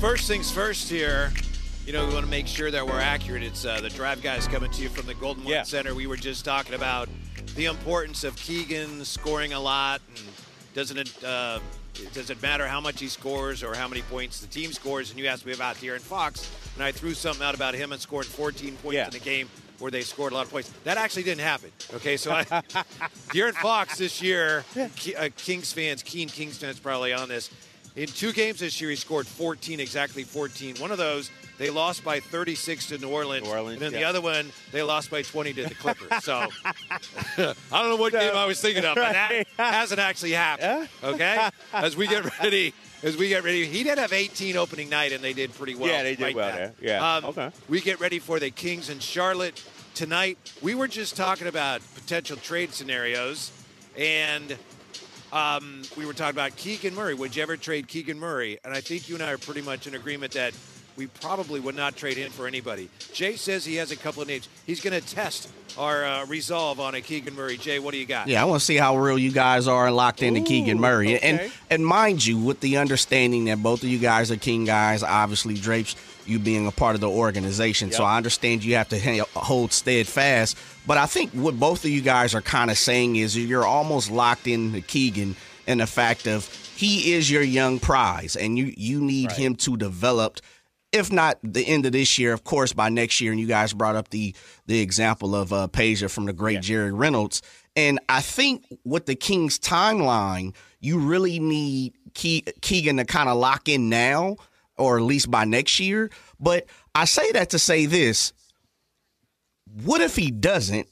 First things first here. You know, we want to make sure that we're accurate. It's uh, the drive guys coming to you from the Golden One Yeah. Center. We were just talking about the importance of Keegan scoring a lot, and doesn't it uh, does it matter how much he scores or how many points the team scores? And you asked me about De'Aaron Fox, and I threw something out about him and scoring 14 points Yeah. in a game where they scored a lot of points. That actually didn't happen. Okay, so I, De'Aaron Fox this year, uh, Kings fans, keen Kings fans probably on this. In two games this year, he scored 14, exactly 14. One of those, they lost by 36 to New Orleans. New Orleans, and then the other one, they lost by 20 to the Clippers. So I don't know what game I was thinking of, but that hasn't actually happened. Okay? As we get ready. As we get ready, he did have 18 opening night, and they did pretty well. Yeah, they did right well now. there. Yeah. Um, Okay. We get ready for the Kings and Charlotte tonight. We were just talking about potential trade scenarios, and um, we were talking about Keegan Murray. Would you ever trade Keegan Murray? And I think you and I are pretty much in agreement that we probably would not trade him for anybody. Jay says he has a couple of names. He's going to test our uh, resolve on a Keegan Murray. Jay, what do you got? Yeah, I want to see how real you guys are locked into Ooh, Keegan Murray. okay. And and mind you, with the understanding that both of you guys are King guys, obviously Drapes, you being a part of the organization. So I understand you have to hold steadfast. But I think what both of you guys are kind of saying is you're almost locked into Keegan and the fact of he is your young prize, and you you need Right. him to develop if not the end of this year, of course, by next year. And you guys brought up the the example of uh, from the great Yeah. Jerry Reynolds. And I think with the Kings timeline, you really need Ke- Keegan to kind of lock in now, or at least by next year. But I say that to say this: What if he doesn't?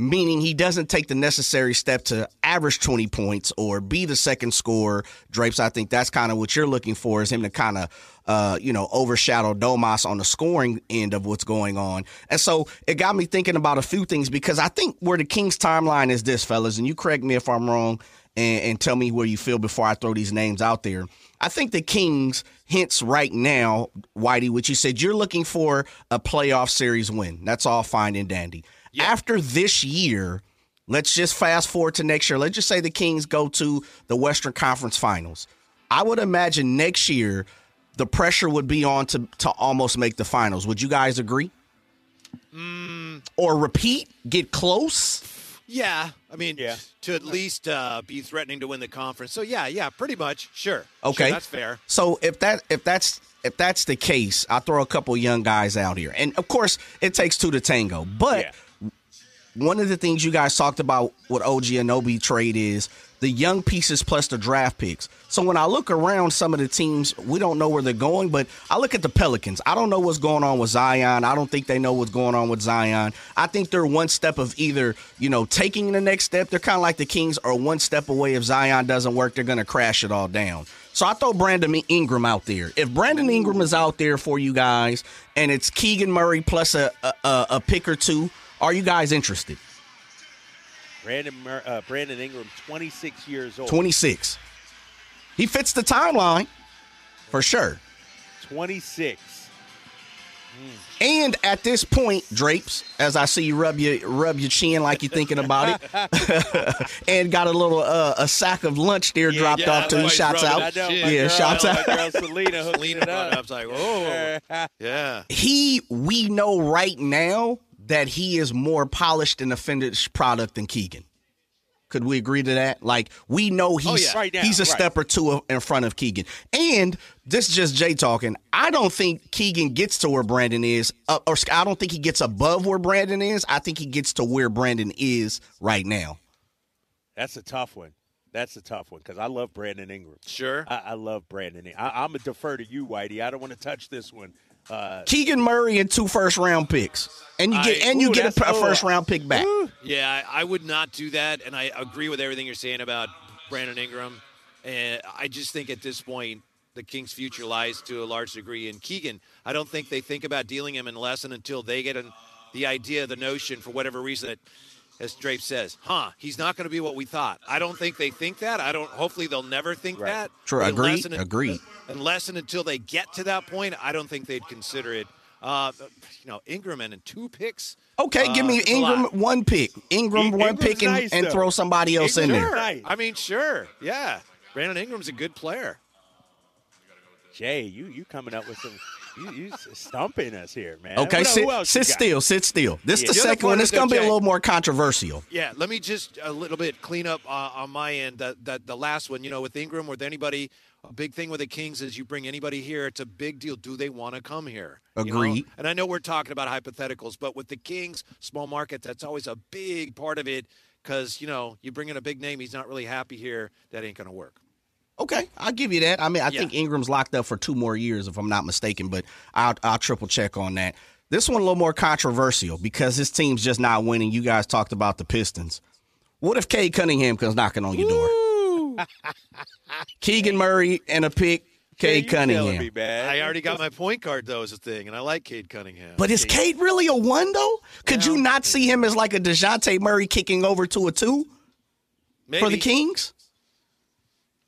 Meaning he doesn't take the necessary step to average 20 points or be the second scorer. Drapes, I think that's kind of what you're looking for is him to kind of, uh, you know, overshadow Domas on the scoring end of what's going on. And so it got me thinking about a few things because I think where the Kings timeline is this, fellas, and you correct me if I'm wrong and, and tell me where you feel before I throw these names out there. I think the Kings, hence right now, Whitey, which you said you're looking for a playoff series win. That's all fine and dandy. After this year, let's just fast forward to next year. Let's just say the Kings go to the Western Conference Finals. I would imagine next year the pressure would be on to to almost make the finals. Would you guys agree? Mm. Or repeat, get close? Yeah, I mean, Yeah. to at least uh, be threatening to win the conference. So yeah, yeah, pretty much. Sure. Okay, Sure, that's fair. So if that if that's if that's the case, I'll throw a couple young guys out here, and of course it takes two to tango. But Yeah. One of the things you guys talked about with OG Anunoby trade is the young pieces plus the draft picks. So when I look around some of the teams, we don't know where they're going, but I look at the Pelicans. I don't know what's going on with Zion. I don't think they know what's going on with Zion. I think they're one step of either, you know, taking the next step. They're kind of like the Kings or one step away. If Zion doesn't work, they're going to crash it all down. So I throw Brandon Ingram out there. If Brandon Ingram is out there for you guys and it's Keegan Murray plus a, a a pick or two, are you guys interested? Brandon Mur- uh, Brandon Ingram, 26 years old. 26. He fits the timeline for sure. 26. And at this point, Drapes, as I see you rub your rub your chin like you're thinking about it, and got a little uh, a sack of lunch there Yeah, dropped yeah, off to too. why he's Shouts rubbing out. that I know. shit. My Yeah, girl, shouts out. girl Selena hooked it up. up. I was like, oh, yeah. He, we know right now that he is more polished and a finished product than Keegan. Could we agree to that? Like we know he's yeah. Right now, he's a right. step or two in front of Keegan. And this is just Jay talking. I don't think Keegan gets to where Brandon is, uh, or I don't think he gets above where Brandon is. I think he gets to where Brandon is right now. That's a tough one. That's a tough one because I love Brandon Ingram. Sure. I, I love Brandon. In- I, I'm going to defer to you, Whitey. I don't want to touch this one. Uh, Keegan Murray and two first round picks, and you get I- and you ooh, get a, a first round pick back. Yeah, I I would not do that, and I agree with everything you're saying about Brandon Ingram. And I just think at this point, the Kings' future lies to a large degree in Keegan. I don't think they think about dealing him unless and until they get an, the idea, the notion, for whatever reason that, as Drape says, huh, he's not going to be what we thought. I don't think they think that. I don't. Hopefully, they'll never think Right. that. True. But Agreed. unless and- Agreed. Unless and until they get to that point, I don't think they'd consider it. Uh, you know, Ingram and two picks. Okay, give Uh, me it's a lot. Ingram one pick, Ingram In- one Ingram's pick, and, nice, and throw somebody else in Ingram's there. nice. I mean, sure, yeah. Brandon Ingram's a good player. Jay, you you coming up with some you you stumping us here, man. Okay, What- sit, who sit still, sit still. This Yeah. the The other second part one. of It's going to be a little more controversial. Yeah, let me just a little bit clean up uh, on my end. That that the last one, you know, with Ingram, with anybody, a big thing with the Kings is you bring anybody here, it's a big deal. Do they want to come here? You know? And I know we're talking about hypotheticals, but with the Kings, small market, that's always a big part of it because you know you bring in a big name, he's not really happy here. That ain't going to work. Okay, I'll give you that. I mean, I Yeah. think Ingram's locked up for two more years, if I'm not mistaken, but I'll, I'll triple check on that. This one a little more controversial because his team's just not winning. You guys talked about the Pistons. What if Cade Cunningham comes knocking on your door? Keegan Murray and a pick, Jay, Cade you Cunningham. me. I already got my point guard though as a thing, and I like Cade Cunningham. But is Cade really a one though? Could you not see him as like a Dejounte Murray kicking over to a two Maybe. for the Kings?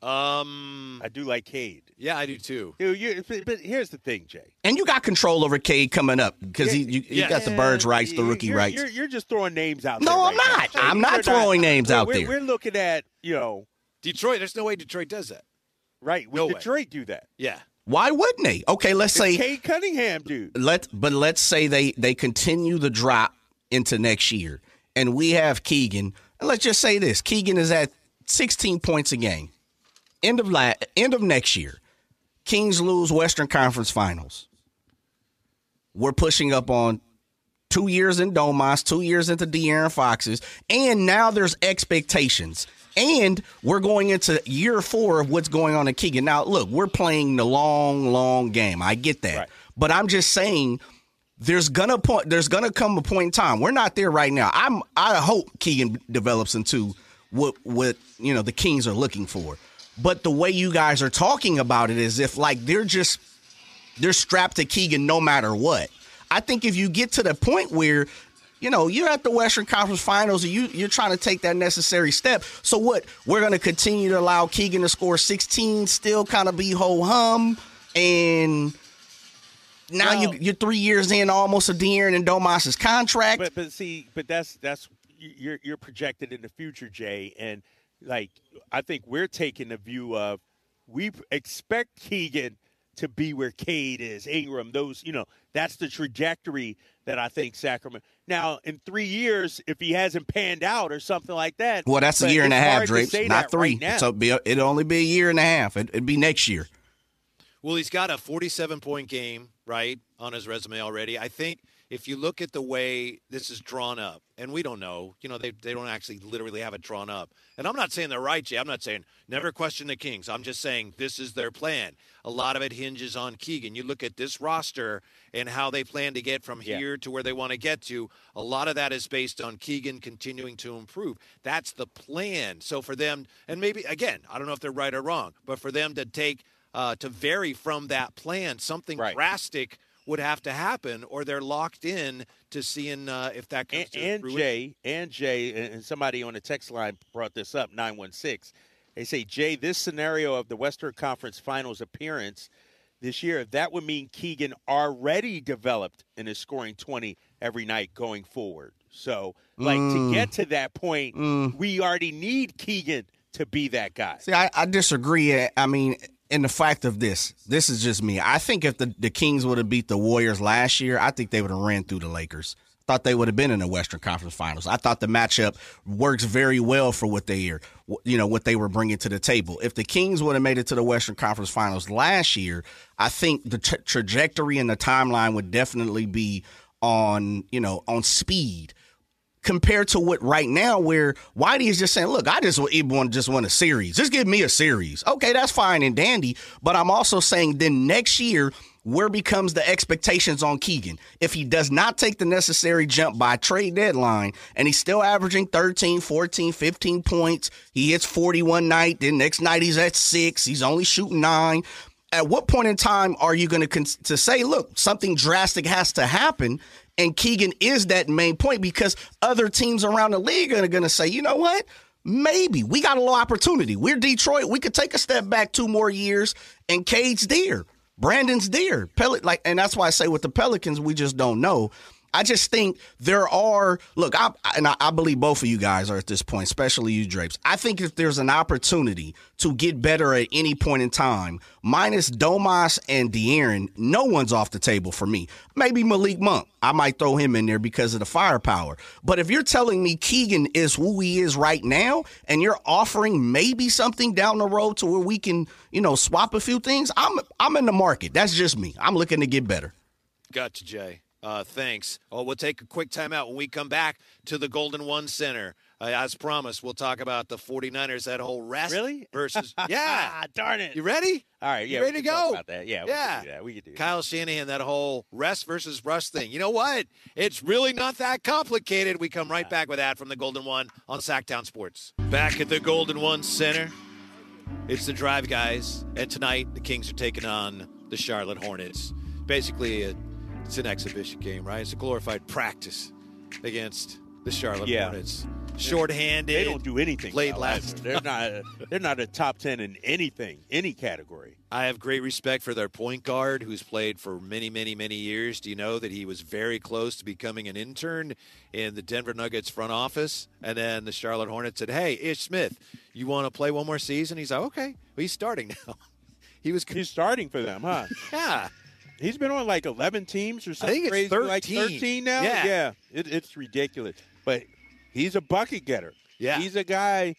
Um, I do like Cade. yeah, I do too. Dude, you, but, but here's the thing, Jay. And you got control over Cade coming up because he you, you got the birds rights, the rookie you're, rights. You're, you're just throwing names out No, there. I'm right not. Jay. I'm You're not throwing names we're- out we're, there. We're looking at, you know, Detroit. There's no way Detroit does that. right, would No way. Detroit do that? Yeah. Why wouldn't they? Okay, let's say Cade Cunningham, dude. let but let's say they they continue the drop into next year, and we have Keegan. And let's just say this: Keegan is at 16 points a game. End of la- end of next year, Kings lose Western Conference Finals. We're pushing up on two years in Domas, two years into De'Aaron Foxes, and now there's expectations. And we're going into year four of what's going on in Keegan. Now, look, we're playing the long, long game. I get that. Right. But I'm just saying there's gonna point there's gonna come a point in time. We're not there right now. I'm I hope Keegan develops into what what you know the Kings are looking for. But the way you guys are talking about it is if like they're just they're strapped to Keegan no matter what. I think if you get to the point where, you know, you're at the Western Conference Finals and you you're trying to take that necessary step. So what? We're going to continue to allow Keegan to score 16, still kind of be ho hum, and now Well- you you're three years in almost a De'Aaron and Domas's contract. But but see, but that's that's you're you're projected in the future, Jay, and like I think we're taking the view of we expect Keegan to be where Cade is, Ingram, those you know, that's the trajectory that I think Sacramento. Now, in three years, if he hasn't panned out or something like that, well, that's a year and a half, hard Drapes, not three. right now. so it'd, be, it'll only be a year and a half. It, it'd be next year. Well, he's got a 47 point game, right, on his resume already. I think if you look at the way this is drawn up, and we don't know, you know, they, they don't actually literally have it drawn up. And I'm not saying they're right, Jay. I'm not saying never question the Kings. I'm just saying this is their plan. A lot of it hinges on Keegan. You look at this roster and how they plan to get from Yeah. here to where they want to get to. A lot of that is based on Keegan continuing to improve. That's the plan. So for them, and maybe, again, I don't know if they're right or wrong, but for them to take uh, to vary from that plan, something Right. drastic would have to happen, or they're locked in to seeing uh, if that comes and, to and fruition. Jay and Jay and and somebody on the text line brought this up 916 they say Jay this scenario of the Western Conference Finals appearance this year that would mean Keegan already developed and is scoring 20 every night going forward so like Mm. to get to that point we already need Keegan to be that guy See, I, I disagree. I mean, in the fact of this, this is just me. I think if the, the Kings would have beat the Warriors last year, I think they would have ran through the Lakers. Thought they would have been in the Western Conference Finals. I thought the matchup works very well for what they are, you know, what they were bringing to the table. If the Kings would have made it to the Western Conference Finals last year, I think the tra- trajectory and the timeline would definitely be on, you know, on speed compared to what right now where Whitey is just saying, look, I just want just want a series. Just give me a series. Okay, that's fine and dandy. But I'm also saying then next year, where becomes the expectations on Keegan? If he does not take the necessary jump by trade deadline and he's still averaging 13, 14, 15 points, he hits 41 night, then next night he's at six, he's only shooting nine. At what point in time are you going to to say, look, something drastic has to happen and Keegan is that main point because other teams around the league are going to say, you know what? Maybe we got a little opportunity. We're Detroit. We could take a step back two more years, and Cade's there. Brandon's there. Pel- like, and that's why I say with the Pelicans, we just don't know. I just think there are. Look, I and I, I believe both of you guys are at this point, especially you, Drapes. I think if there's an opportunity to get better at any point in time, minus Domas and De'Aaron, no one's off the table for me. Maybe Malik Monk. I might throw him in there because of the firepower. But if you're telling me Keegan is who he is right now, and you're offering maybe something down the road to where we can, you know, swap a few things, I'm I'm in the market. That's just me. I'm looking to get better. Gotcha, Jay. Uh, thanks. Oh, we'll take a quick timeout when we come back to the Golden One Center. Uh, as promised, we'll talk about the 49ers, that whole rest Really? versus. Yeah. Ah, darn it. You ready? All right, yeah. You ready to go? About that. Yeah, Yeah. We can do that. We can do that. Kyle Shanahan, that whole rest versus rust thing. You know what? It's really not that complicated. We come right back with that from the Golden One on Sactown Sports. Back at the Golden One Center, it's the Drive Guys, and tonight the Kings are taking on the Charlotte Hornets. Basically, a, it's an exhibition game, right? It's a glorified practice against the Charlotte Yeah. Hornets. Short-handed. They don't do anything. Well, last. They're not. They're not a top ten in anything, any category. I have great respect for their point guard who's played for many, many, many years. Do you know that he was very close to becoming an intern in the Denver Nuggets front office? And then the Charlotte Hornets said, Hey, Ish Smith, you want to play one more season? He's like, Okay. Well, he's starting now. he was, He's starting for them, huh? yeah. He's been on like 11 teams or something I think it's crazy, like 13. 13 now. Yeah. It, it's ridiculous. But he's a bucket getter. Yeah. he's a guy.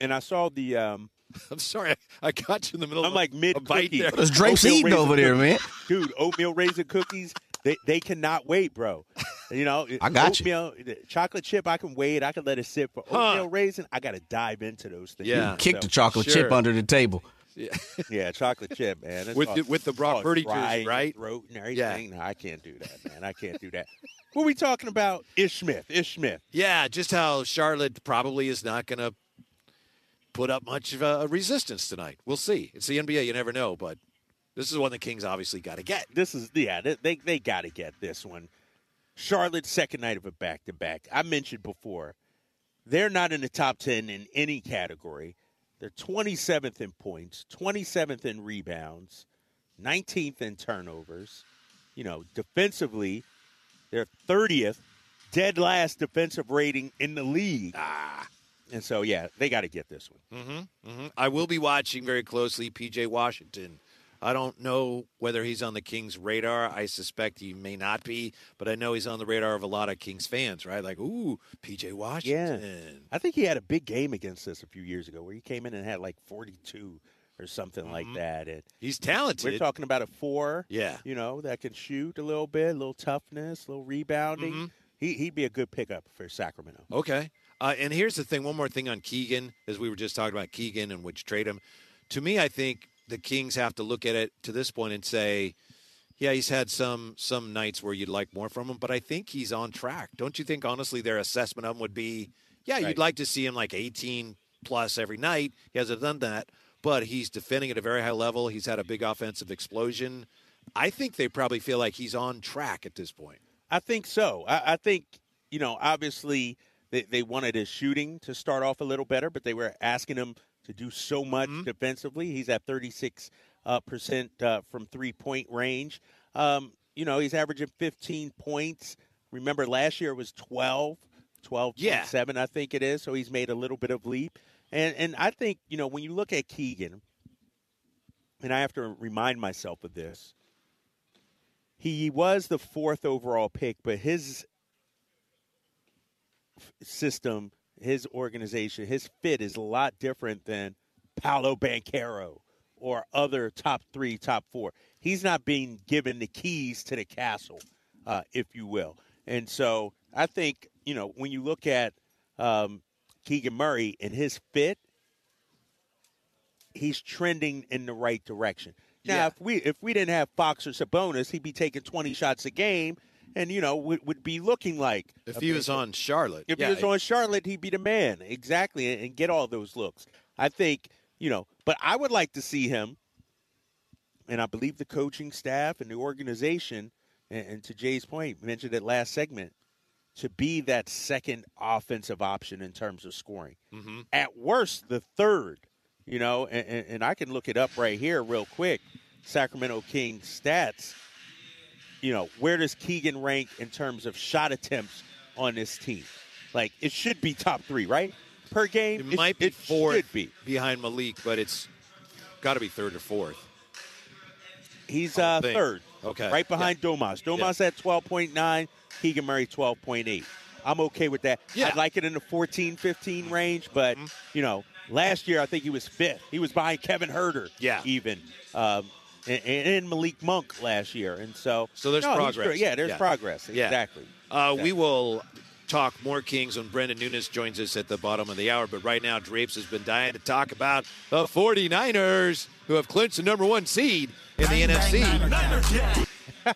And I saw the. Um, I'm sorry. I, I got you in the middle I'm of like mid a bite there. There's Drapes Oatmeal eating over there, man. dude, oatmeal raisin cookies. They, they cannot wait, bro. You know, I got you. oatmeal, Chocolate chip, I can wait. I can let it sit. For Huh. oatmeal raisin, I got to dive into those things. Yeah. Kick So, the chocolate chip under the table. Yeah, yeah chocolate chip, man. It's With all- the- with the Brock Purdy juice, right? Throat and Yeah. everything. No, I can't do that, man. I can't do that. What are we talking about? Ish Smith. Ish Smith. Yeah, just how Charlotte probably is not going to put up much of a resistance tonight. We'll see. It's the NBA. You never know, but this is one the Kings obviously got to get. This is yeah. They they, they got to get this one. Charlotte's second night of a back to back. I mentioned before, they're not in the top ten in any category. They're 27th in points, 27th in rebounds, 19th in turnovers. You know, defensively, they're 30th, dead last defensive rating in the league. Ah. And so, yeah, they got to get this one. Mm-hmm. I will be watching very closely PJ Washington. I don't know whether he's on the Kings' radar. I suspect he may not be, but I know he's on the radar of a lot of Kings fans, right? Like, ooh, PJ Washington. I think he had a big game against us a few years ago where he came in and had like 42 or something like that. And He's talented. we're talking about a four, Yeah. you know, that can shoot a little bit, a little toughness, a little rebounding. Mm-hmm. He, he'd be a good pickup for Sacramento. Okay. Uh, and here's the thing one more thing on Keegan, as we were just talking about Keegan and which trade him. To me, I think the Kings have to look at it to this point and say, yeah, he's had some some nights where you'd like more from him, but I think he's on track. Don't you think, honestly, their assessment of him would be, yeah, Right. you'd like to see him like 18 plus every night. He hasn't done that, but he's defending at a very high level. He's had a big offensive explosion. I think they probably feel like he's on track at this point. I think so. I, I think, you know, obviously they, they wanted his shooting to start off a little better, but they were asking him to do so much Mm-hmm. defensively. He's at 36 uh, percent uh, from three point range. Um, you know, he's averaging 15 points. Remember, last year it was 12, 12, Yeah. 7, I think it is. So he's made a little bit of leap. And and I think you know when you look at Keegan, and I have to remind myself of this. He was the fourth overall pick, but his f- system, his organization, his fit is a lot different than Paolo Banchero or other top three, top four. He's not being given the keys to the castle, uh, if you will. And so I think, you know, when you look at um, Keegan Murray and his fit, he's trending in the right direction. Now, Yeah. if we if we didn't have Fox or Sabonis, he'd be taking twenty shots a game, and you know would, would be looking like If he was on Charlotte, if yeah, he was on Charlotte, he'd be the man exactly, and, and get all those looks. I think you know, but I would like to see him, and I believe the coaching staff and the organization, and, and to Jay's point, mentioned it last segment, to be that second offensive option in terms of scoring. Mhm. At worst, the third. You know, and, and, and I can look it up right here real quick. Sacramento Kings stats. You know, where does Keegan rank in terms of shot attempts on this team? Like, it should be top three, right? Per game? It, might be it fourth be. behind Malik, but it's got to be third or fourth. He's uh, third. Okay. Right behind Domas. Domas at 12.9, Keegan Murray 12.8. I'm okay with that. Yeah. I'd like it in the 14, 15 range, but, Mm-hmm. you know, last year I think he was fifth. He was behind Kevin Huerter. Yeah. even. Um, and, and Malik Monk last year. And so, So there's no, progress. Yeah, there's Yeah. progress. Yeah. Exactly. Uh, we will talk more Kings when Brendan Nunes joins us at the bottom of the hour. But right now, Drapes has been dying to talk about the 49ers, who have clinched the number one seed in the NFC.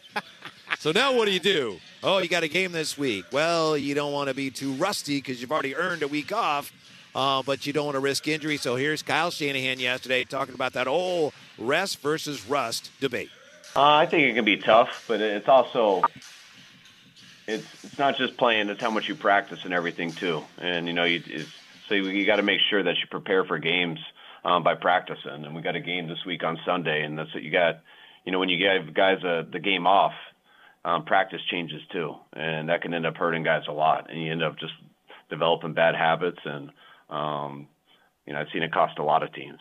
so now what do you do? Oh, you got a game this week. Well, you don't want to be too rusty because you've already earned a week off, uh, but you don't want to risk injury. So here's Kyle Shanahan yesterday talking about that old rest versus rust debate. Uh, I think it can be tough, but it's also it's it's not just playing; it's how much you practice and everything too. And you know, you so you, you got to make sure that you prepare for games um, by practicing. And we got a game this week on Sunday, and that's what you got. You know, when you give guys a, the game off, um, practice changes too, and that can end up hurting guys a lot, and you end up just developing bad habits. And um, you know, I've seen it cost a lot of teams.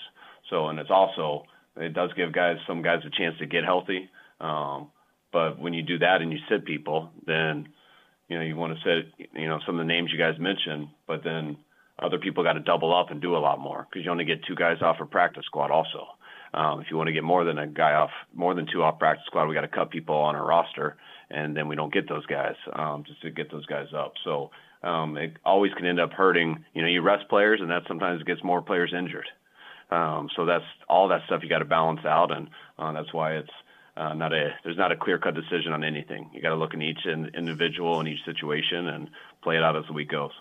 So, and it's also it does give guys some guys a chance to get healthy. Um, but when you do that and you sit people, then you know you want to sit you know some of the names you guys mentioned, but then other people got to double up and do a lot more because you only get two guys off a practice squad also. Um, if you want to get more than a guy off, more than two off practice squad, we got to cut people on our roster, and then we don't get those guys um, just to get those guys up. So um, it always can end up hurting. You know, you rest players, and that sometimes gets more players injured. Um, so that's all that stuff you got to balance out, and uh, that's why it's uh, not a there's not a clear cut decision on anything. You got to look in each in, individual and each situation and play it out as the week goes.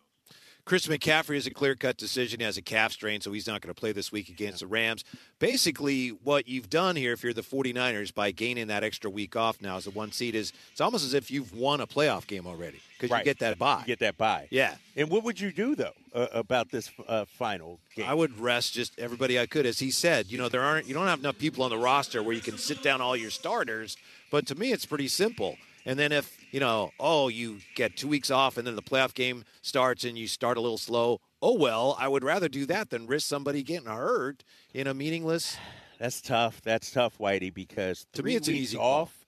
Chris McCaffrey is a clear cut decision. He has a calf strain, so he's not going to play this week against the Rams. Basically, what you've done here, if you're the 49ers, by gaining that extra week off now as a one seed, is it's almost as if you've won a playoff game already because Right. you get that bye. You get that bye. yeah. And what would you do, though, uh, about this uh, final game? I would rest just everybody I could. As he said, you know, there aren't you don't have enough people on the roster where you can sit down all your starters. But to me, it's pretty simple. And then if you know, oh, you get two weeks off, and then the playoff game starts, and you start a little slow. Oh well, I would rather do that than risk somebody getting hurt in a meaningless. That's tough. That's tough, Whitey, because To me, three it's an weeks easy call. off,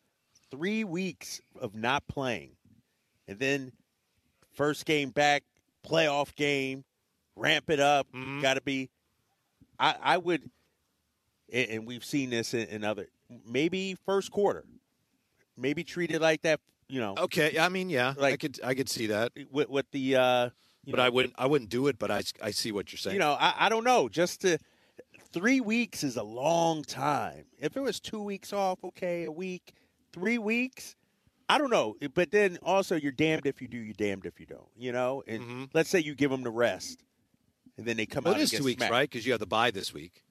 three weeks of not playing, and then first game back, playoff game, ramp it up. Mhm. Got to be. I, I would, and and we've seen this in, in other. Maybe first quarter, maybe treat it like that. You know, Okay, I mean, yeah, Like, I could I could see that, with, with the. Uh, but know, I wouldn't I wouldn't do it. But I, I see what you're saying. you know, I, I don't know. Just to three weeks is a long time. If it was two weeks off, okay, a week, three weeks, I don't know. But then also, you're damned if you do, you're damned if you don't. You know, and Mhm. let's say you give them the rest, and then they come Well, out. it is two weeks, smacked. right? Because you have the bye this week.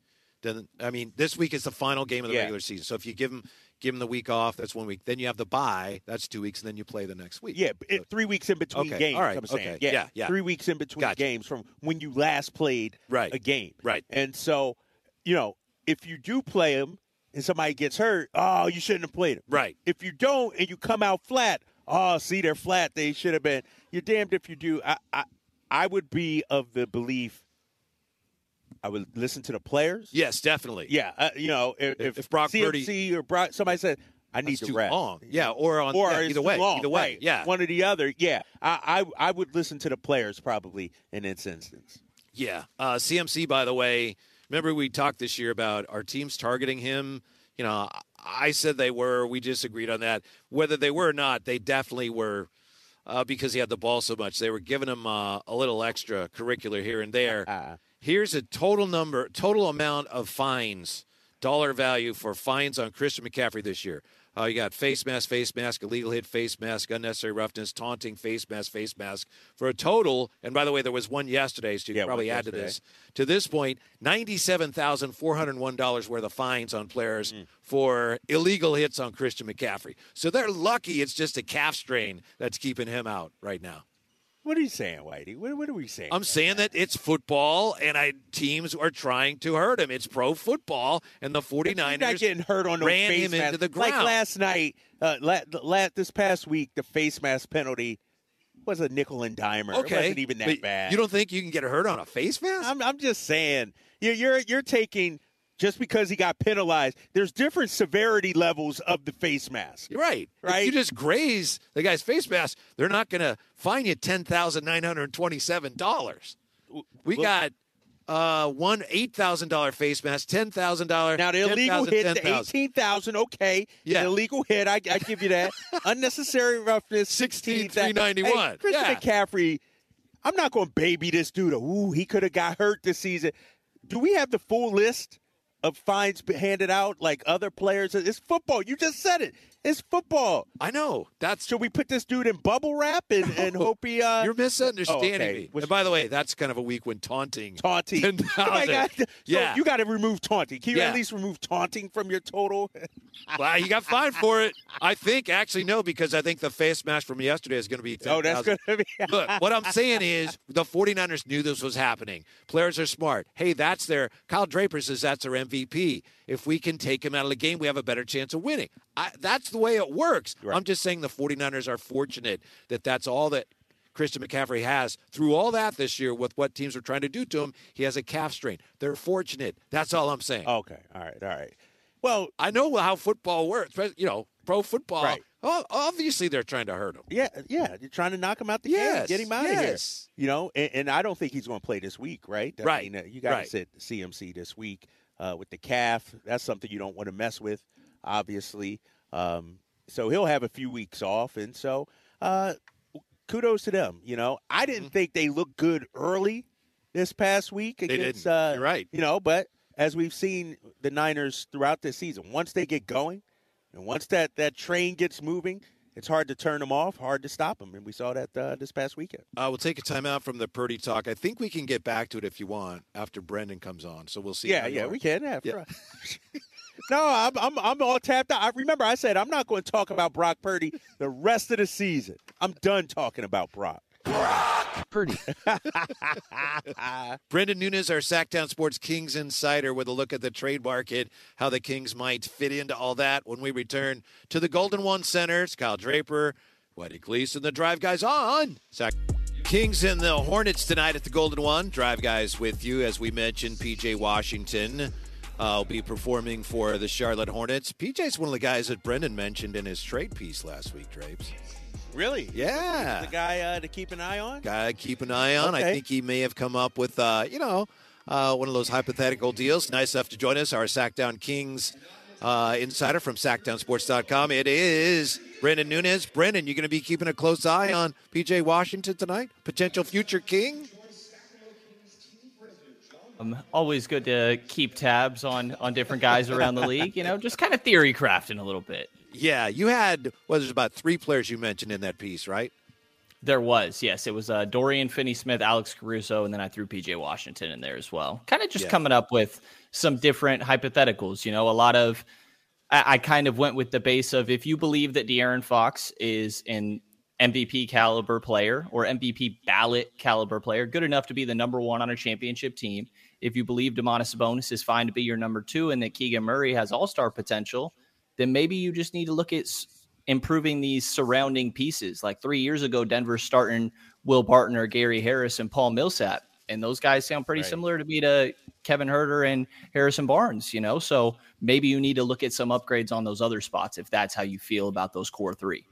Then I mean, this week is the final game of the Yeah. regular season. So if you give them give them the week off, that's one week. Then you have the bye. That's two weeks, and then you play the next week. Yeah, it, three weeks in between Okay, games. all right, I'm saying. okay, Yeah, yeah, yeah. Three weeks in between Gotcha. games from when you last played Right. a game. Right. And so, you know, if you do play them and somebody gets hurt, oh, you shouldn't have played them. Right. If you don't and you come out flat, oh, see, they're flat. They should have been. You're damned if you do. I, I, I would be of the belief. I would listen to the players. Yes, definitely. Yeah. Uh, you know, if, If- if Brock CMC Purdy- or Brock, somebody said, I need to too rest. long. Yeah, or on Or yeah, either way. long, either way. right. Yeah. one or the other. Yeah, I, I I would listen to the players probably in this instance. Yeah. Uh, CMC, by the way, remember we talked this year about our teams targeting him. You know, I said they were. We disagreed on that. Whether they were or not, they definitely were uh, because he had the ball so much. They were giving him uh, a little extra curricular here and there. Here's a total number, total amount of fines, dollar value for fines on Christian McCaffrey this year. Uh, you got face mask, face mask, illegal hit, face mask, unnecessary roughness, taunting, face mask, face mask, for a total. And by the way, there was one yesterday, so you Yeah, can probably add to this. To this point, ninety-seven thousand four hundred one dollars worth of fines on players Mm. for illegal hits on Christian McCaffrey. So they're lucky it's just a calf strain that's keeping him out right now. What are you saying, Whitey? What, what are we saying? I'm saying that it's football, and I teams are trying to hurt him. It's pro football, and the 49ers He's not getting hurt on no ran face him mask. into the ground. Like last night, uh, la- la- this past week, the face mask penalty was a nickel and dimer. Okay, It wasn't even that bad. You don't think you can get hurt on a face mask? I'm, I'm just saying, you're, you're you're taking just because he got penalized. There's different severity levels of the face mask. You're right. If Right. you just graze the guy's face mask, they're not going to fine you ten thousand nine hundred twenty-seven dollars. We Well- got uh, one eight thousand dollar face mask, ten thousand dollars. Now the illegal hit, the eighteen thousand, okay. Yeah. the illegal hit, I, I give you that. Unnecessary roughness, sixteen $16,391. Hey, Christian Yeah. McCaffrey, I'm not going to baby this dude. Ooh, he could have got hurt this season. Do we have the full list of fines handed out like other players? It's football. You just said it. It's football. I know that's Should we put this dude in bubble wrap and, and hope he uh, you're misunderstanding Oh, okay. me. Was- And by the way, that's kind of a weak when taunting. taunting? Oh my God. So Yeah. you got to remove taunting. Can you Yeah. at least remove taunting from your total? Well, you got fined for it. I think actually no, because I think the face mask from yesterday is going to be. oh, that's 10,000. going to be. Look, what I'm saying is the 49ers knew this was happening. Players are smart. Hey, that's their Kyle Draper says that's their MVP. If we can take him out of the game, we have a better chance of winning. I, that's the way it works. Right. I'm just saying the 49ers are fortunate that that's all that Christian McCaffrey has through all that this year with what teams are trying to do to him. He has a calf strain. They're fortunate. That's all I'm saying. Okay. All right. All right. Well, I know how football works. You know, pro football. Right. Oh, obviously, they're trying to hurt him. yeah, yeah. You're trying to knock him out the Yes, game, get him out of here. You know, and, and I don't think he's going to play this week, right? I Right, mean, uh, you got to right. sit CMC this week uh, with the calf. That's something you don't want to mess with, obviously. Um, so he'll have a few weeks off, and so uh, kudos to them. You know, I didn't think they looked good early this past week Mm-hmm. They against. didn't. Uh, You're right. You know, but as we've seen the Niners throughout this season, once they get going, and once that that train gets moving, it's hard to turn them off, hard to stop them, and we saw that uh, this past weekend. Uh, we'll take a timeout from the Purdy talk. I think we can get back to it if you want after Brendan comes on. So we'll see. Yeah, yeah, we can. Yeah, Yeah. no, I'm, I'm I'm all tapped out. I remember I said I'm not going to talk about Brock Purdy the rest of the season. I'm done talking about Brock. Purdy. Brendan Nunes, our Sactown Sports Kings insider, with a look at the trade market, how the Kings might fit into all that when we return to the Golden One Center. It's Kyle Draper, Whitey Gleason, the Drive Guys on. Sack. Kings and the Hornets tonight at the Golden One. Drive Guys with you. As we mentioned, PJ Washington uh, will be performing for the Charlotte Hornets. PJ's one of the guys that Brendan mentioned in his trade piece last week, Drapes. Really? Yeah. The guy uh, to keep an eye on. guy to keep an eye on. I think he may have come up with, uh, you know, uh, one of those hypothetical deals. Nice enough to join us, our Sactown Kings uh, insider from SactownSports.com. It is Brendan Nunes. Brendan, you going to be keeping a close eye on PJ Washington tonight? Potential future king? Um, always good to keep tabs on on different guys around the league. You know, just kind of theory crafting a little bit. Yeah, you had, well, there's about three players you mentioned in that piece, right? There was, yes, it was uh, Dorian Finney-Smith, Alex Caruso, and then I threw PJ Washington in there as well. Kind of just Yeah. coming up with some different hypotheticals. You know, a lot of I, I kind of went with the base of if you believe that De'Aaron Fox is an MVP caliber player or MVP ballot caliber player, good enough to be the number one on a championship team. If you believe Domantas Sabonis is fine to be your number two and that Keegan Murray has all star potential, then maybe you just need to look at improving these surrounding pieces. Like three years ago, Denver starting Will Barton or Gary Harris and Paul Millsap. And those guys sound pretty Right. similar to me to Kevin Huerter and Harrison Barnes, you know? So maybe you need to look at some upgrades on those other spots if that's how you feel about those core three.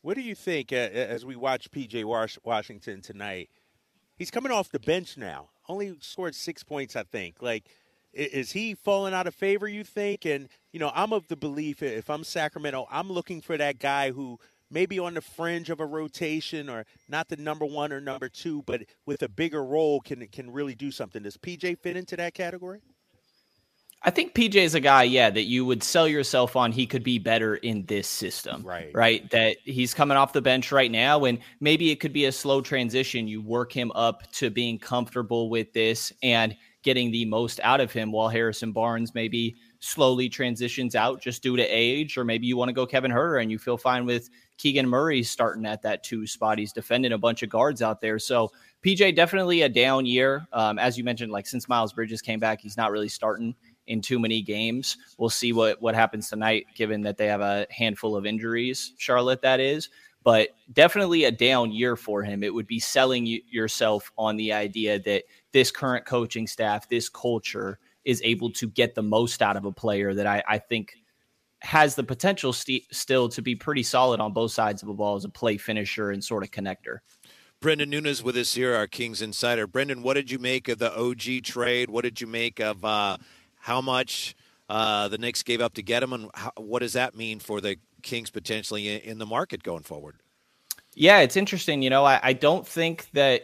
What do you think uh, as we watch PJ Wash- Washington tonight? He's coming off the bench now. Only scored six points, I think. Like, is he falling out of favor? You think? And you know, I'm of the belief if I'm Sacramento, I'm looking for that guy who maybe on the fringe of a rotation or not the number one or number two, but with a bigger role can can really do something. Does PJ fit into that category? I think PJ is a guy, yeah, that you would sell yourself on. He could be better in this system, Right. Right. That he's coming off the bench right now, and maybe it could be a slow transition. You work him up to being comfortable with this and getting the most out of him, while Harrison Barnes maybe slowly transitions out just due to age, or maybe you want to go Kevin Huerter and you feel fine with Keegan Murray starting at that two spot. He's defending a bunch of guards out there. So PJ definitely a down year. Um, as you mentioned, like since Miles Bridges came back, he's not really starting in too many games. We'll see what what happens tonight, given that they have a handful of injuries. Charlotte, that is, but definitely a down year for him. It would be selling yourself on the idea that this current coaching staff, this culture, is able to get the most out of a player that I, I think has the potential st- still to be pretty solid on both sides of the ball as a play finisher and sort of connector. Brendan Nunes with us here, our Kings insider. Brendan, what did you make of the OG trade? What did you make of uh, how much uh, the Knicks gave up to get him, and how, what does that mean for the Kings potentially in, in, the market going forward? Yeah, it's interesting. You know, I, I don't think that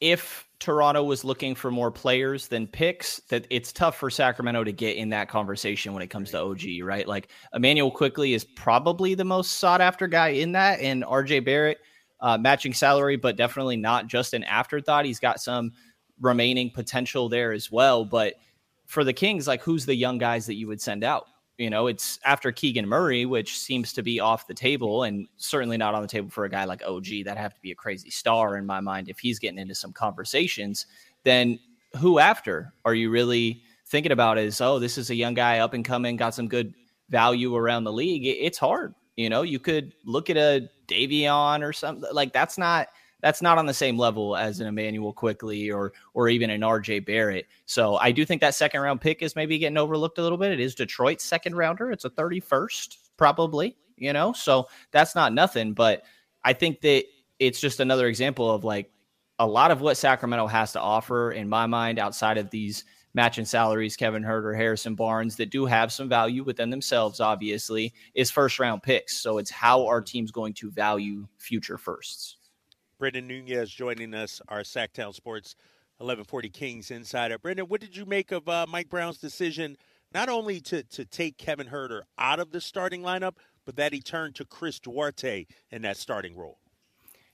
if Toronto was looking for more players than picks, that it's tough for Sacramento to get in that conversation when it comes to OG, right? Like Immanuel Quickley is probably the most sought after guy in that, and RJ Barrett uh, matching salary, but definitely not just an afterthought. He's got some remaining potential there as well, but for the Kings, like who's the young guys that you would send out? You know, it's after Keegan Murray, which seems to be off the table and certainly not on the table for a guy like OG. That'd have to be a crazy star in my mind if he's getting into some conversations. Then who after are you really thinking about? Is oh, this is a young guy up and coming, got some good value around the league. It's hard. You know, you could look at a Davion or something like that's not that's not on the same level as an Immanuel Quickley or or even an RJ Barrett. So I do think that second round pick is maybe getting overlooked a little bit. It is Detroit's second rounder. It's a 31st, probably, you know. So that's not nothing. But I think that it's just another example of like a lot of what Sacramento has to offer, in my mind, outside of these matching salaries, Kevin Huerter, Harrison Barnes, that do have some value within themselves, obviously, is first round picks. So it's how our team's going to value future firsts. Brendan Nunes joining us, our Sactown Sports 1140 Kings insider. Brendan, what did you make of uh, Mike Brown's decision not only to, to take Kevin Huerter out of the starting lineup, but that he turned to Chris Duarte in that starting role?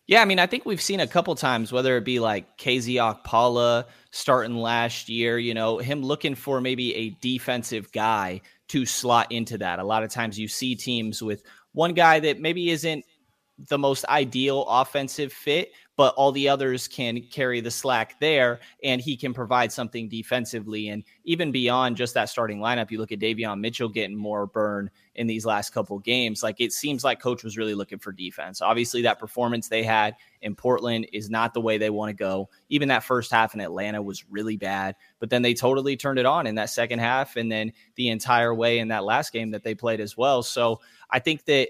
Yeah, I mean, I think we've seen a couple times, whether it be like KZ Okpala starting last year, you know, him looking for maybe a defensive guy to slot into that. A lot of times you see teams with one guy that maybe isn't the most ideal offensive fit, but all the others can carry the slack there, and he can provide something defensively. And even beyond just that starting lineup, you look at Davion Mitchell getting more burn in these last couple games. Like it seems like coach was really looking for defense. Obviously, that performance they had in Portland is not the way they want to go. Even that first half in Atlanta was really bad, but then they totally turned it on in that second half, and then the entire way in that last game that they played as well. So I think that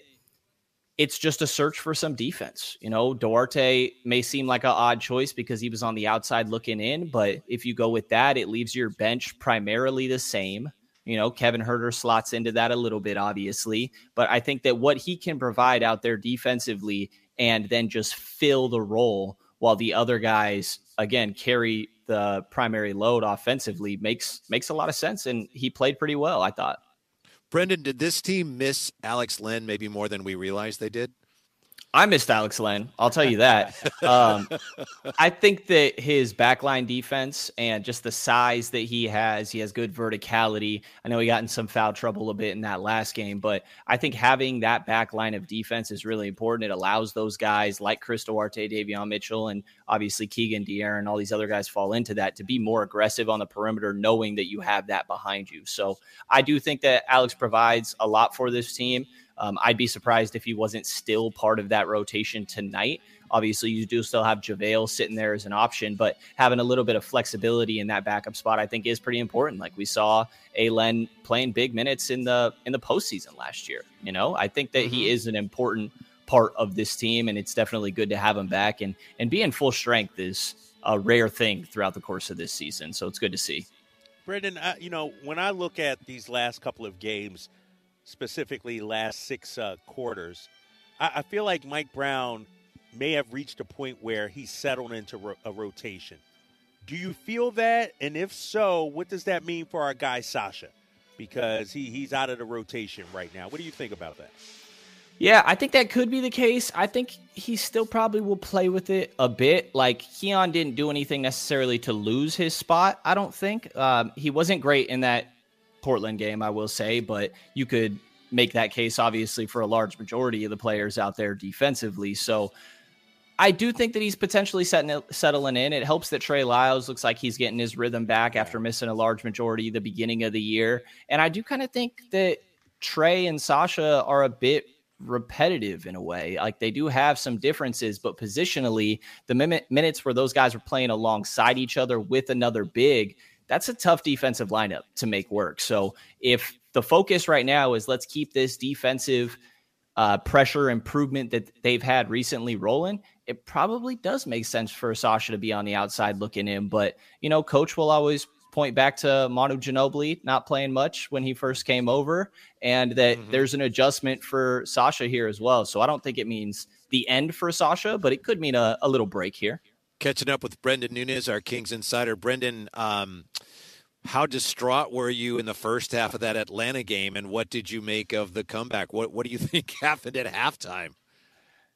it's just a search for some defense. You know, Duarte may seem like an odd choice because he was on the outside looking in, but if you go with that, it leaves your bench primarily the same. You know, Kevin Huerter slots into that a little bit, obviously, but I think that what he can provide out there defensively and then just fill the role while the other guys again carry the primary load offensively makes makes a lot of sense and he played pretty well, I thought. Brendan, did this team miss Alex Len maybe more than we realized they did? I missed Alex Len. I'll tell you that. Um, I think that his backline defense and just the size that he has, he has good verticality. I know he got in some foul trouble a bit in that last game, but I think having that backline of defense is really important. It allows those guys like Chris Duarte, Davion Mitchell, and obviously Keegan De'Aaron, all these other guys fall into that to be more aggressive on the perimeter, knowing that you have that behind you. So I do think that Alex provides a lot for this team. Um, I'd be surprised if he wasn't still part of that rotation tonight. Obviously, you do still have JaVale sitting there as an option, but having a little bit of flexibility in that backup spot, I think, is pretty important. Like we saw Alen playing big minutes in the in the postseason last year. You know, I think that mm-hmm. he is an important part of this team, and it's definitely good to have him back. And and being full strength is a rare thing throughout the course of this season, so it's good to see. Brendan, uh, you know, when I look at these last couple of games specifically last six uh, quarters. I, I, feel like Mike Brown may have reached a point where he's settled into ro- a rotation. Do you feel that? And if so, what does that mean for our guy Sasha? Because he, he's out of the rotation right now. What do you think about that? Yeah, I think that could be the case. I think he still probably will play with it a bit. Like Keon didn't do anything necessarily to lose his spot. I don't think um, he wasn't great in that Portland game, I will say, but you could make that case obviously for a large majority of the players out there defensively. So I do think that he's potentially setting, settling in. It helps that Trey Lyles looks like he's getting his rhythm back after missing a large majority the beginning of the year. And I do kind of think that Trey and Sasha are a bit repetitive in a way. Like they do have some differences, but positionally, the minutes where those guys are playing alongside each other with another big, that's a tough defensive lineup to make work. So if the focus right now is let's keep this defensive uh, pressure improvement that they've had recently rolling, it probably does make sense for Sasha to be on the outside looking in. But, you know, coach will always point back to Manu Ginobili not playing much when he first came over, and that mm-hmm. there's an adjustment for Sasha here as well. So I don't think it means the end for Sasha, but it could mean a, a little break here. Catching up with Brendan Nunes, our Kings insider. Brendan, um, how distraught were you in the first half of that Atlanta game, and what did you make of the comeback? What What do you think happened at halftime?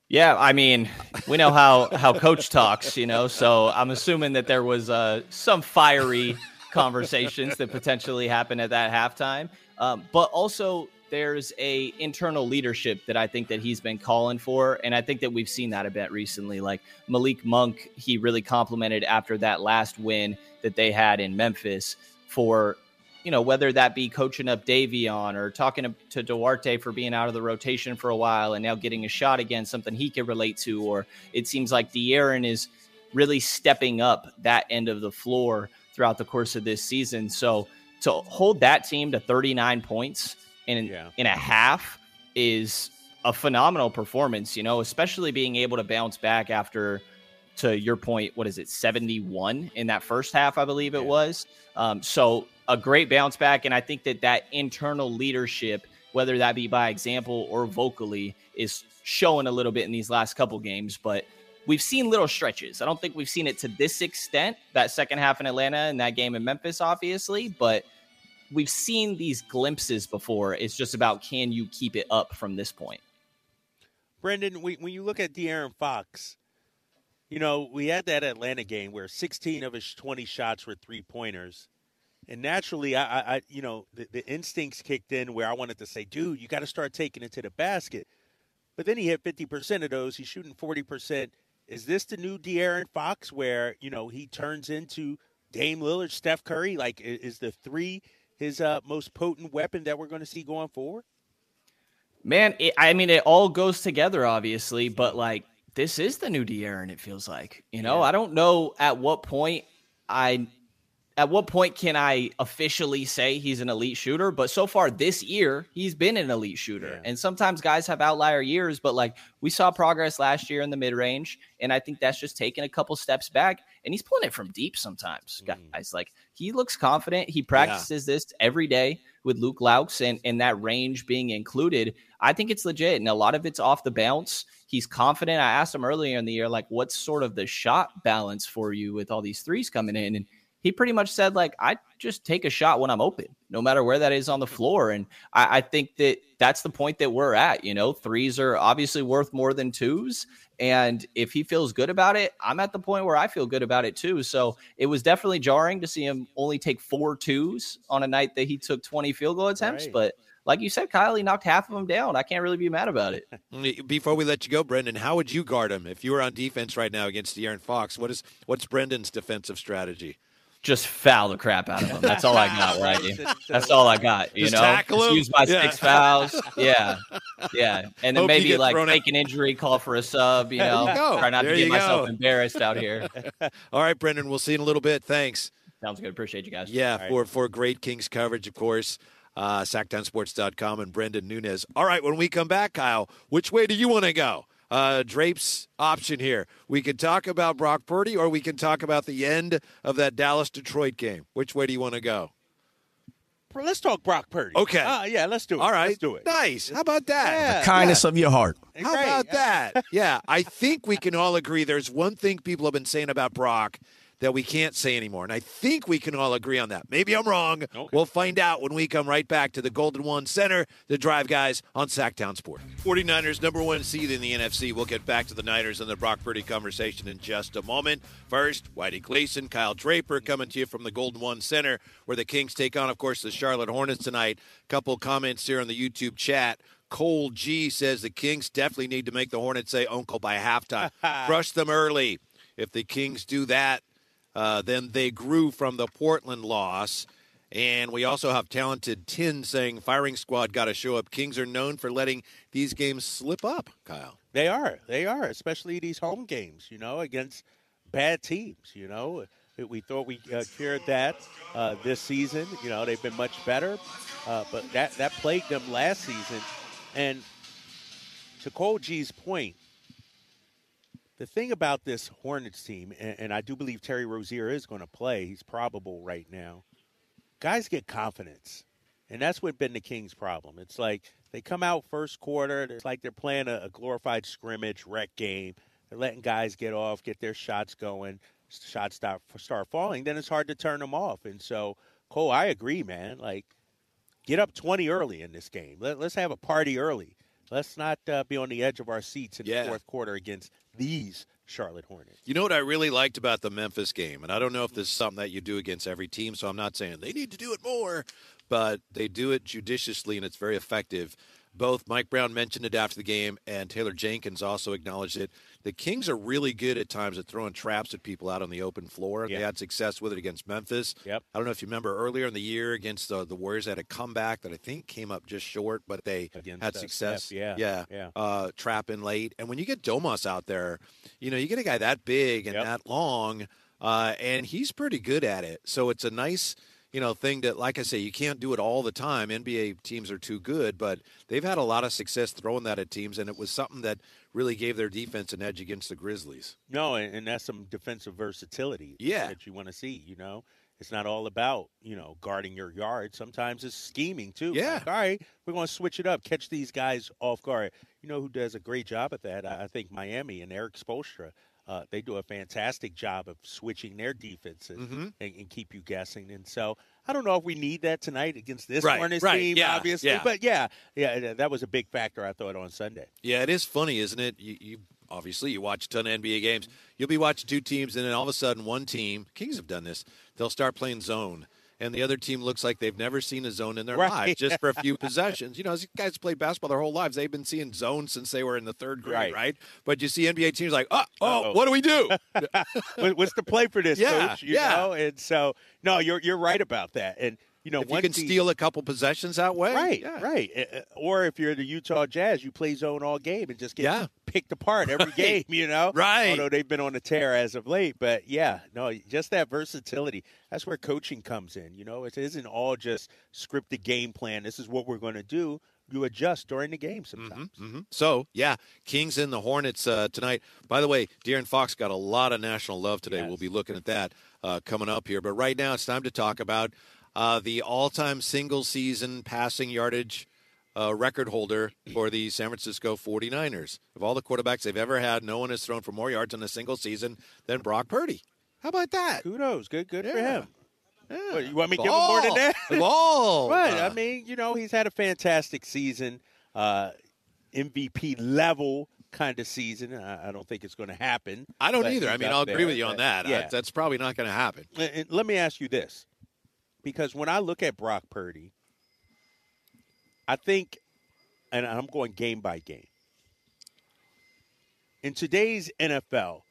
Yeah, I mean, we know how how coach talks, you know. So I'm assuming that there was uh, some fiery conversations that potentially happened at that halftime, um, but also there's a internal leadership that I think that he's been calling for, and I think that we've seen that a bit recently. Like Malik Monk, he really complimented after that last win that they had in Memphis for you know, whether that be coaching up Davion or talking to Duarte for being out of the rotation for a while and now getting a shot again, something he can relate to, or it seems like De'Aaron is really stepping up that end of the floor throughout the course of this season. So to hold that team to 39 points in yeah. in a half is a phenomenal performance, you know, especially being able to bounce back after to your point, what is it, 71 in that first half, I believe it yeah. was. Um, so a great bounce back. And I think that that internal leadership, whether that be by example or vocally, is showing a little bit in these last couple games. But we've seen little stretches. I don't think we've seen it to this extent, that second half in Atlanta and that game in Memphis, obviously. But we've seen these glimpses before. It's just about can you keep it up from this point? Brendan, when you look at De'Aaron Fox, you know, we had that Atlanta game where 16 of his 20 shots were three pointers. And naturally, I, I you know, the, the, instincts kicked in where I wanted to say, dude, you got to start taking it to the basket. But then he hit 50% of those. He's shooting 40%. Is this the new De'Aaron Fox where, you know, he turns into Dame Lillard, Steph Curry? Like, is the three his uh, most potent weapon that we're going to see going forward? Man, it, I mean, it all goes together, obviously, but like, this is the new De'Aaron, it feels like. You know, yeah. I don't know at what point I at what point can I officially say he's an elite shooter? But so far this year, he's been an elite shooter. Yeah. And sometimes guys have outlier years, but like we saw progress last year in the mid range. And I think that's just taking a couple steps back. And he's pulling it from deep sometimes, mm. guys. Like he looks confident. He practices yeah. this every day with Luke Loucks and, and that range being included. I think it's legit. And a lot of it's off the bounce. He's confident. I asked him earlier in the year, like, what's sort of the shot balance for you with all these threes coming in? And he pretty much said like I just take a shot when I'm open, no matter where that is on the floor. And I, I, think that that's the point that we're at. You know, threes are obviously worth more than twos, and if he feels good about it, I'm at the point where I feel good about it too. So it was definitely jarring to see him only take four twos on a night that he took 20 field goal attempts, right. but. Like you said, Kyle, he knocked half of them down. I can't really be mad about it. Before we let you go, Brendan, how would you guard him if you were on defense right now against De'Aaron Fox? What is what's Brendan's defensive strategy? Just foul the crap out of him. That's all I got, right? That's all I got. You just know, tackle just him. use my yeah. six fouls. Yeah, yeah, and then Hope maybe like fake an injury, call for a sub. You know, you try not there to get myself embarrassed out here. all right, Brendan, we'll see you in a little bit. Thanks. Sounds good. Appreciate you guys. Yeah, right. for for great Kings coverage, of course. Uh, SactownSports.com and Brendan Nunes. All right, when we come back, Kyle, which way do you want to go? Uh, Drape's option here. We can talk about Brock Purdy, or we can talk about the end of that Dallas Detroit game. Which way do you want to go? Let's talk Brock Purdy. Okay. Uh, yeah, let's do it. All right. Let's do it. Nice. How about that? Yeah, the kindness yeah. of your heart. How Great. about that? yeah, I think we can all agree there's one thing people have been saying about Brock that we can't say anymore. And I think we can all agree on that. Maybe I'm wrong. Okay. We'll find out when we come right back to the Golden One Center, the Drive Guys on Sactown Sport. 49ers, number one seed in the NFC. We'll get back to the Niners and the Brock Purdy conversation in just a moment. First, Whitey Gleason, Kyle Draper coming to you from the Golden One Center, where the Kings take on, of course, the Charlotte Hornets tonight. Couple comments here on the YouTube chat. Cole G says the Kings definitely need to make the Hornets say uncle by halftime. Crush them early. If the Kings do that, uh, then they grew from the Portland loss. And we also have talented Tin saying firing squad got to show up. Kings are known for letting these games slip up, Kyle. They are. They are, especially these home games, you know, against bad teams, you know. We thought we uh, cured that uh, this season. You know, they've been much better, uh, but that, that plagued them last season. And to Cole G's point, the thing about this Hornets team, and, and I do believe Terry Rozier is going to play, he's probable right now. Guys get confidence. And that's what been the Kings' problem. It's like they come out first quarter, it's like they're playing a, a glorified scrimmage rec game. They're letting guys get off, get their shots going, shots start start falling. Then it's hard to turn them off. And so, Cole, I agree, man. Like, get up twenty early in this game. Let, us have a party early. Let's not uh, be on the edge of our seats in Yeah. the fourth quarter against these Charlotte Hornets. You know what I really liked about the Memphis game, and I don't know if this is something that you do against every team, so I'm not saying they need to do it more, but they do it judiciously and it's very effective. Both Mike Brown mentioned it after the game, and Taylor Jenkins also acknowledged it. The Kings are really good at times at throwing traps at people out on the open floor. They had success with it against Memphis. Yep. I don't know if you remember earlier in the year against the, the Warriors, they had a comeback that I think came up just short, but they Against, had success. Steph, yeah, yeah, yeah. Uh, trapping late. And when you get Domas out there, you know, you get a guy that big and Yep. that long, uh, and he's pretty good at it. So it's a nice, you know, thing that, like I say, you can't do it all the time. NBA teams are too good, but they've had a lot of success throwing that at teams, and it was something that really gave their defense an edge against the Grizzlies. No, and, and that's some defensive versatility Yeah. that you want to see, you know. It's not all about, you know, guarding your yard. Sometimes it's scheming too. Yeah. Like, all right, we're going to switch it up, catch these guys off guard. You know who does a great job at that? I think Miami and Erik Spoelstra. Uh, they do a fantastic job of switching their defenses Mm-hmm. and, and keep you guessing. And so I don't know if we need that tonight against this Right, Hornets right, team, yeah, obviously. yeah. But yeah, yeah, that was a big factor. I thought on Sunday. Yeah, it is funny, isn't it? You, you obviously you watch a ton of NBA games. You'll be watching two teams, and then all of a sudden, one team, Kings have done this. They'll start playing zone, and the other team looks like they've never seen a zone in their Right. lives, just for a few possessions. You know, these guys play basketball their whole lives. They've been seeing zone since they were in the third grade, right? Right. But you see NBA teams like, oh, oh, Uh-oh. what do we do? What's the play for this, Yeah, coach? You yeah. know, and so no, you're you're right about that. And you know, if you can team- steal a couple possessions that way, right, yeah. right, or if you're the Utah Jazz, you play zone all game and just get Yeah. picked apart every Right. game. You know, Right. Although they've been on a tear as of late, but yeah, no, just that versatility. That's where coaching comes in. You know, it isn't all just scripted game plan. This is what we're going to do. You adjust during the game sometimes. hmm So, yeah, Kings and the Hornets uh, tonight. By the way, De'Aaron Fox got a lot of national love today. Yes. We'll be looking at that uh, coming up here. But right now, it's time to talk about uh, the all-time single-season passing yardage uh, record holder for the San Francisco 49ers. Of all the quarterbacks they've ever had, no one has thrown for more yards in a single season than Brock Purdy. How about that? Kudos, good, good for him. Yeah. What, you want me to give him more than that? Ball. Right. Uh, I mean, you know, he's had a fantastic season, uh, MVP level kind of season. I, I don't think it's going to happen. I don't either. I mean, I'll agree there. with you on that. Yeah. that's probably not going to happen. And- and let me ask you this, because when I look at Brock Purdy, I think, and I'm going game by game. In today's NFL,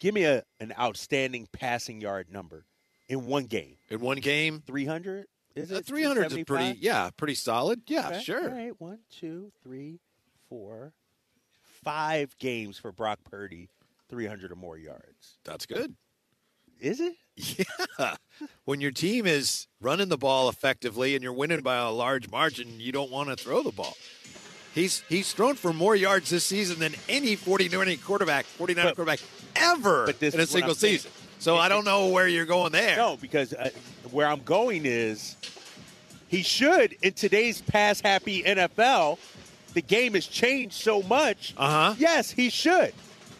give me a an outstanding passing yard number in one game. In one game, 300? Is uh, it 300 is pretty, yeah, pretty solid. Yeah, Okay, sure. All right, one, two, three, four, five games for Brock Purdy, 300 or more yards. That's good. Is it? Yeah. When your team is running the ball effectively and you're winning by a large margin, you don't want to throw the ball. He's he's thrown for more yards this season than any 49 quarterback, 49 But- quarterback ever in a single season. So I don't know where you're going there. No, because uh, where I'm going is he should, in today's pass happy NFL, the game has changed so much. Uh-huh. Yes, he should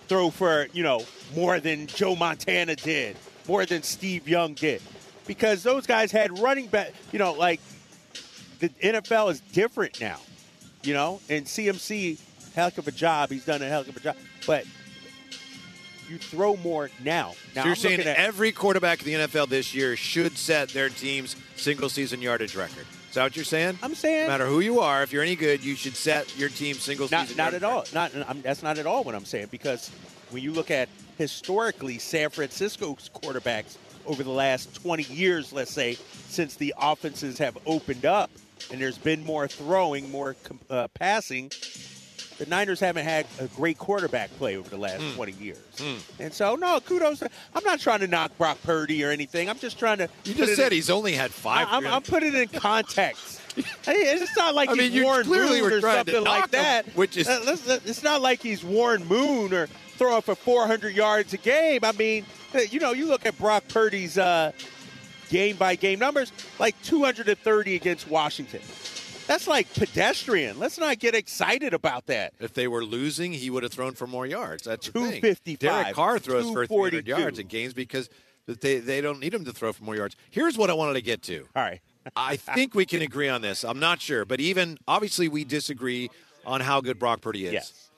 throw for, you know, more than Joe Montana did more than Steve Young did because those guys had running back. You know, like the NFL is different now. You know, and CMC, heck of a job. He's done a heck of a job, but you throw more now. Now so you're I'm saying at, every quarterback in the NFL this year should set their team's single season yardage record. Is that what you're saying? I'm saying no matter who you are, if you're any good, you should set your team's single not, season. not at yardage all. record. Not I'm, that's not at all what I'm saying because when you look at historically San Francisco's quarterbacks over the last 20 years, let's say, since the offenses have opened up and there's been more throwing, more uh, passing, the Niners haven't had a great quarterback play over the last Hmm. 20 years. And so, no, kudos. I'm not trying to knock Brock Purdy or anything. I'm just trying to. You just said in- he's only had five. I- I'm, I'm putting it in context. Hey, it's not like I mean, he's Warren Moon or something like him, that. which is- Uh, it's not like he's Warren Moon or throwing for 400 yards a game. I mean, you know, you look at Brock Purdy's uh, game by game numbers, like 230 against Washington. That's like pedestrian. Let's not get excited about that. If they were losing, he would have thrown for more yards. That's the thing. 255, Derek Carr throws for 300 yards in games because they, they don't need him to throw for more yards. Here's what I wanted to get to. All right. I think we can agree on this. I'm not sure, but even obviously we disagree on how good Brock Purdy is. Yes.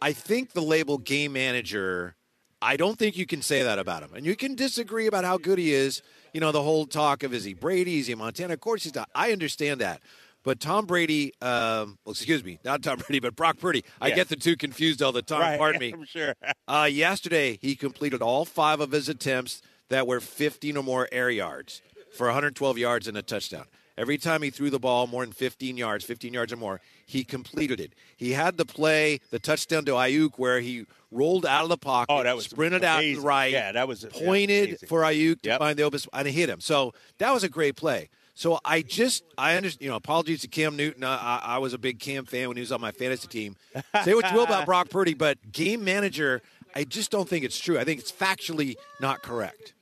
I think the label game manager, I don't think you can say that about him. And you can disagree about how good he is. You know, the whole talk of is he Brady, is he Montana? Of course he's not. I understand that. But Tom Brady, um, well, excuse me, not Tom Brady, but Brock Purdy. I get the two confused all the time. Right. Pardon me. I'm sure. Uh, yesterday, he completed all five of his attempts that were 15 or more air yards for 112 yards and a touchdown. Every time he threw the ball more than 15 yards, 15 yards or more, he completed it. He had the play, the touchdown to Aiyuk, where he rolled out of the pocket, Oh, that was sprinted out to the right, Yeah, that was- pointed amazing. for Aiyuk to Yep. find the open spot and hit him. So that was a great play. So I just I understand. You know, apologies to Cam Newton. I, I, I was a big Cam fan when he was on my fantasy team. Say what you will about Brock Purdy, but game manager, I just don't think it's true. I think it's factually not correct.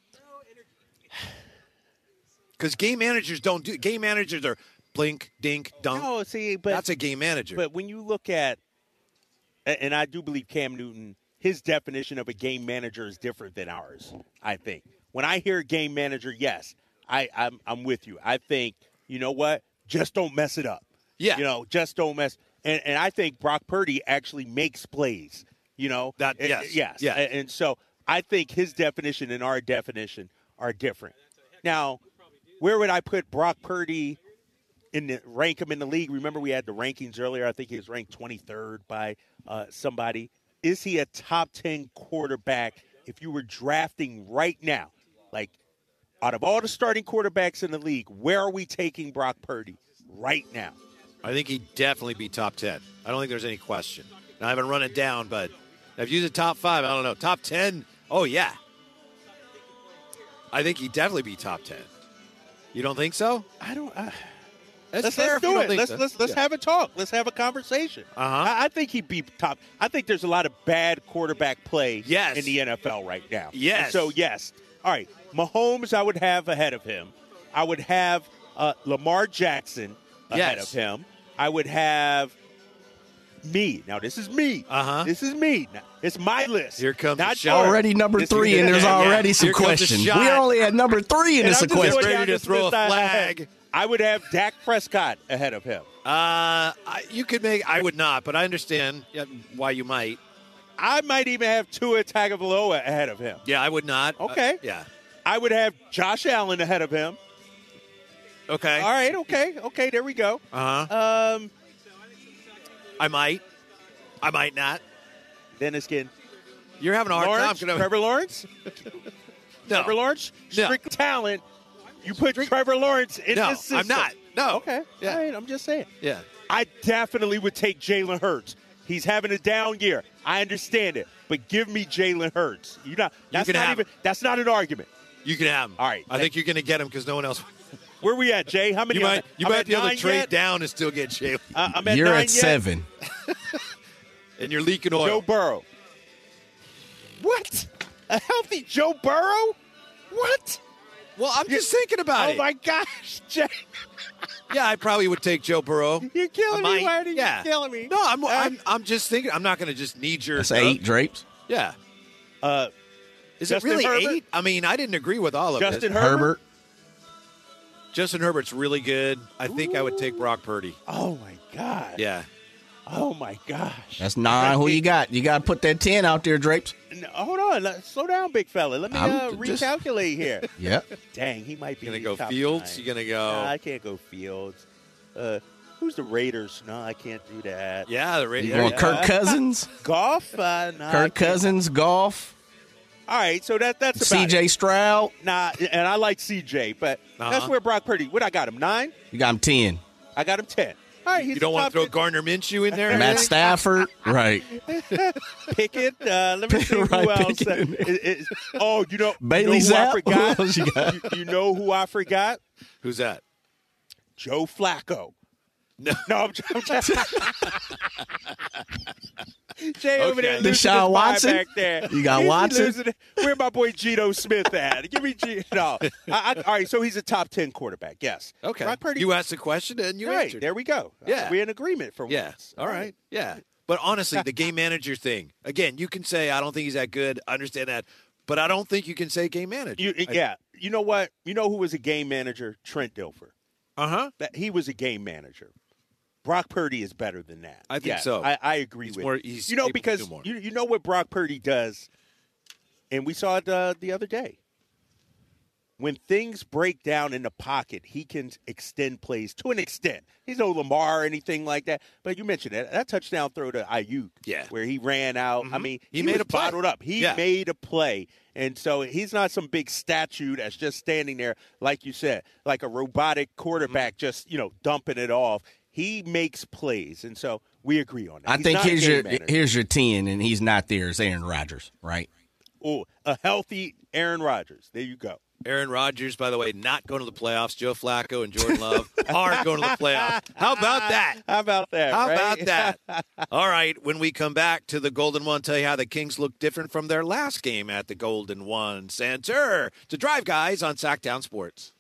Because game managers don't do. Game managers are blink, dink, dunk. No, see, but That's a game manager. But when you look at, and I do believe Cam Newton, his definition of a game manager is different than ours. I think when I hear game manager, yes, I, I'm I'm with you. I think you know what, just don't mess it up. Yeah. you know, just don't mess. And and I think Brock Purdy actually makes plays. You know That- yes, yes, yeah. And so I think his definition and our definition are different. Now, where would I put Brock Purdy? in the rank him in the league. Remember, we had the rankings earlier. I think he was ranked 23rd by uh, somebody. Is he a top 10 quarterback if you were drafting right now? Like, out of all the starting quarterbacks in the league, where are we taking Brock Purdy right now? I think he'd definitely be top 10. I don't think there's any question. Now, I haven't run it down, but if you use a top five, I don't know. Top 10, oh, yeah. I think he'd definitely be top 10. You don't think so? I don't. That's let's let's do it. Let's so. let's let's Yeah. have a talk. Let's have a conversation. Uh-huh. I, I think he'd be top. I think there's a lot of bad quarterback play Yes. in the NFL right now. Yes. And so yes. All right. Mahomes, I would have ahead of him. I would have uh, Lamar Jackson ahead Yes. of him. I would have me. Now this is me. Uh-huh. This is me. Now, it's my list. Here comes not the shower. Already number This three, and there's Yeah, yeah. already some Here questions. We're only at number three, and And it's a I'm just question. going Ready to throw a list I have. flag. I would have Dak Prescott ahead of him. Uh, I- you could make, I would not, but I understand why you might. I might even have Tua Tagovailoa ahead of him. Yeah, I would not. Okay. Uh, yeah. I would have Josh Allen ahead of him. Okay. All right, okay, okay, there we go. Uh huh. Um, I might. I might not. then it's getting You're having a hard Lawrence, time. 'cause I'm- Trevor Lawrence, no. Trevor Lawrence, No. strict talent. You put Trevor Lawrence in No, this system. I'm not. No. Okay, Yeah. all right, I'm just saying. Yeah. I definitely would take Jalen Hurts. He's having a down year. I understand it, but give me Jalen Hurts. You're not. That's can not have even. That's not an argument. You can have him. All right. I think you're going to get him because no one else. Where we at, Jay? How many? You might. You I'm might at be able to trade yet? down and still get Jalen. Uh, I'm at You're nine at yet? seven. and you're leaking oil. Joe Burrow. What? A healthy Joe Burrow? What? well, I'm just thinking about Oh it. Oh my gosh, Jay. Yeah, I probably would take Joe Burrow. You're killing I me. Marty. Yeah. You're killing me. No, I'm, Uh, I'm. I'm just thinking. I'm not going to just need your. That's eight drapes. Yeah. Uh, Is Justin it really Herbert? eight? I mean, I didn't agree with all of Justin it. Herbert. Herbert. Justin Herbert's really good. I think I would take Brock Purdy. Oh my god. Yeah. Oh my gosh. That's nine. Who you got? You got to put that ten out there, Drapes. No, hold on. Let, slow down, big fella. Let me I'm uh, just- recalculate here. Yep. Dang, he might be You gonna go top Fields? nine. You gonna go? Nah, I can't go Fields. Uh, who's the Raiders? No, I can't do that. Yeah, the You radio. want Kirk Cousins? Golf? Uh, nah, I Kirk can't. Cousins, golf, All right, so that that's about. C.J. Stroud. Nah, and I like CJ, but that's Uh-huh. where Brock Purdy. What I got him nine. You got him ten. I got him ten. All right, he's You don't want to throw 10. Gardner Minshew in there? Matt? Stafford. Right. Pickett. Uh, let me see Right, who else. Pickett in there. Is- is- oh, you know, Bailey you know who I forgot. Who you got? You, you know who I forgot? Who's that? Joe Flacco. No. No, I'm, I'm Jay over there, Okay. losing Deshaun his mind Watson? back there. You got He's Watson? losing. Where my boy Geno Smith at? Give me G. No, I, I, all right. So he's a top ten quarterback. Yes. Okay. Brock Purdy. You asked the question and you right answered. there we go. Yeah. we're in agreement for Yeah. once. All right. Yeah. But honestly, the game manager thing. Again, you can say I don't think he's that good. I understand that, but I don't think you can say game manager. You, yeah. You know what? You know who was a game manager? Trent Dilfer. Uh huh. That he was a game manager. Brock Purdy is better than that. I think Yeah, so. I, I agree He's with more- you. you know because you, you know what Brock Purdy does, and we saw it uh, the other day. When things break down in the pocket, he can extend plays to an extent. He's no Lamar or anything like that. But you mentioned that that touchdown throw to Aiyuk, Yeah. where he ran out. I Mhm. mean, He he, made a play. bottled up. He Yeah. made a play, and so he's not some big statue that's just standing there, like you said, like a robotic quarterback, Mm-hmm. just you know dumping it off. He makes plays, and so we agree on that. I He's think here's your manager. here's your ten, and he's not there. It's Aaron Rodgers, right? Oh, a healthy Aaron Rodgers. There you go. Aaron Rodgers, by the way, not going to the playoffs. Joe Flacco and Jordan Love are going to the playoffs. How about that? How about that? How right? about that? All right, when we come back to the Golden One, tell you how the Kings look different from their last game at the Golden One Center. To Drive Guys on Sactown Sports.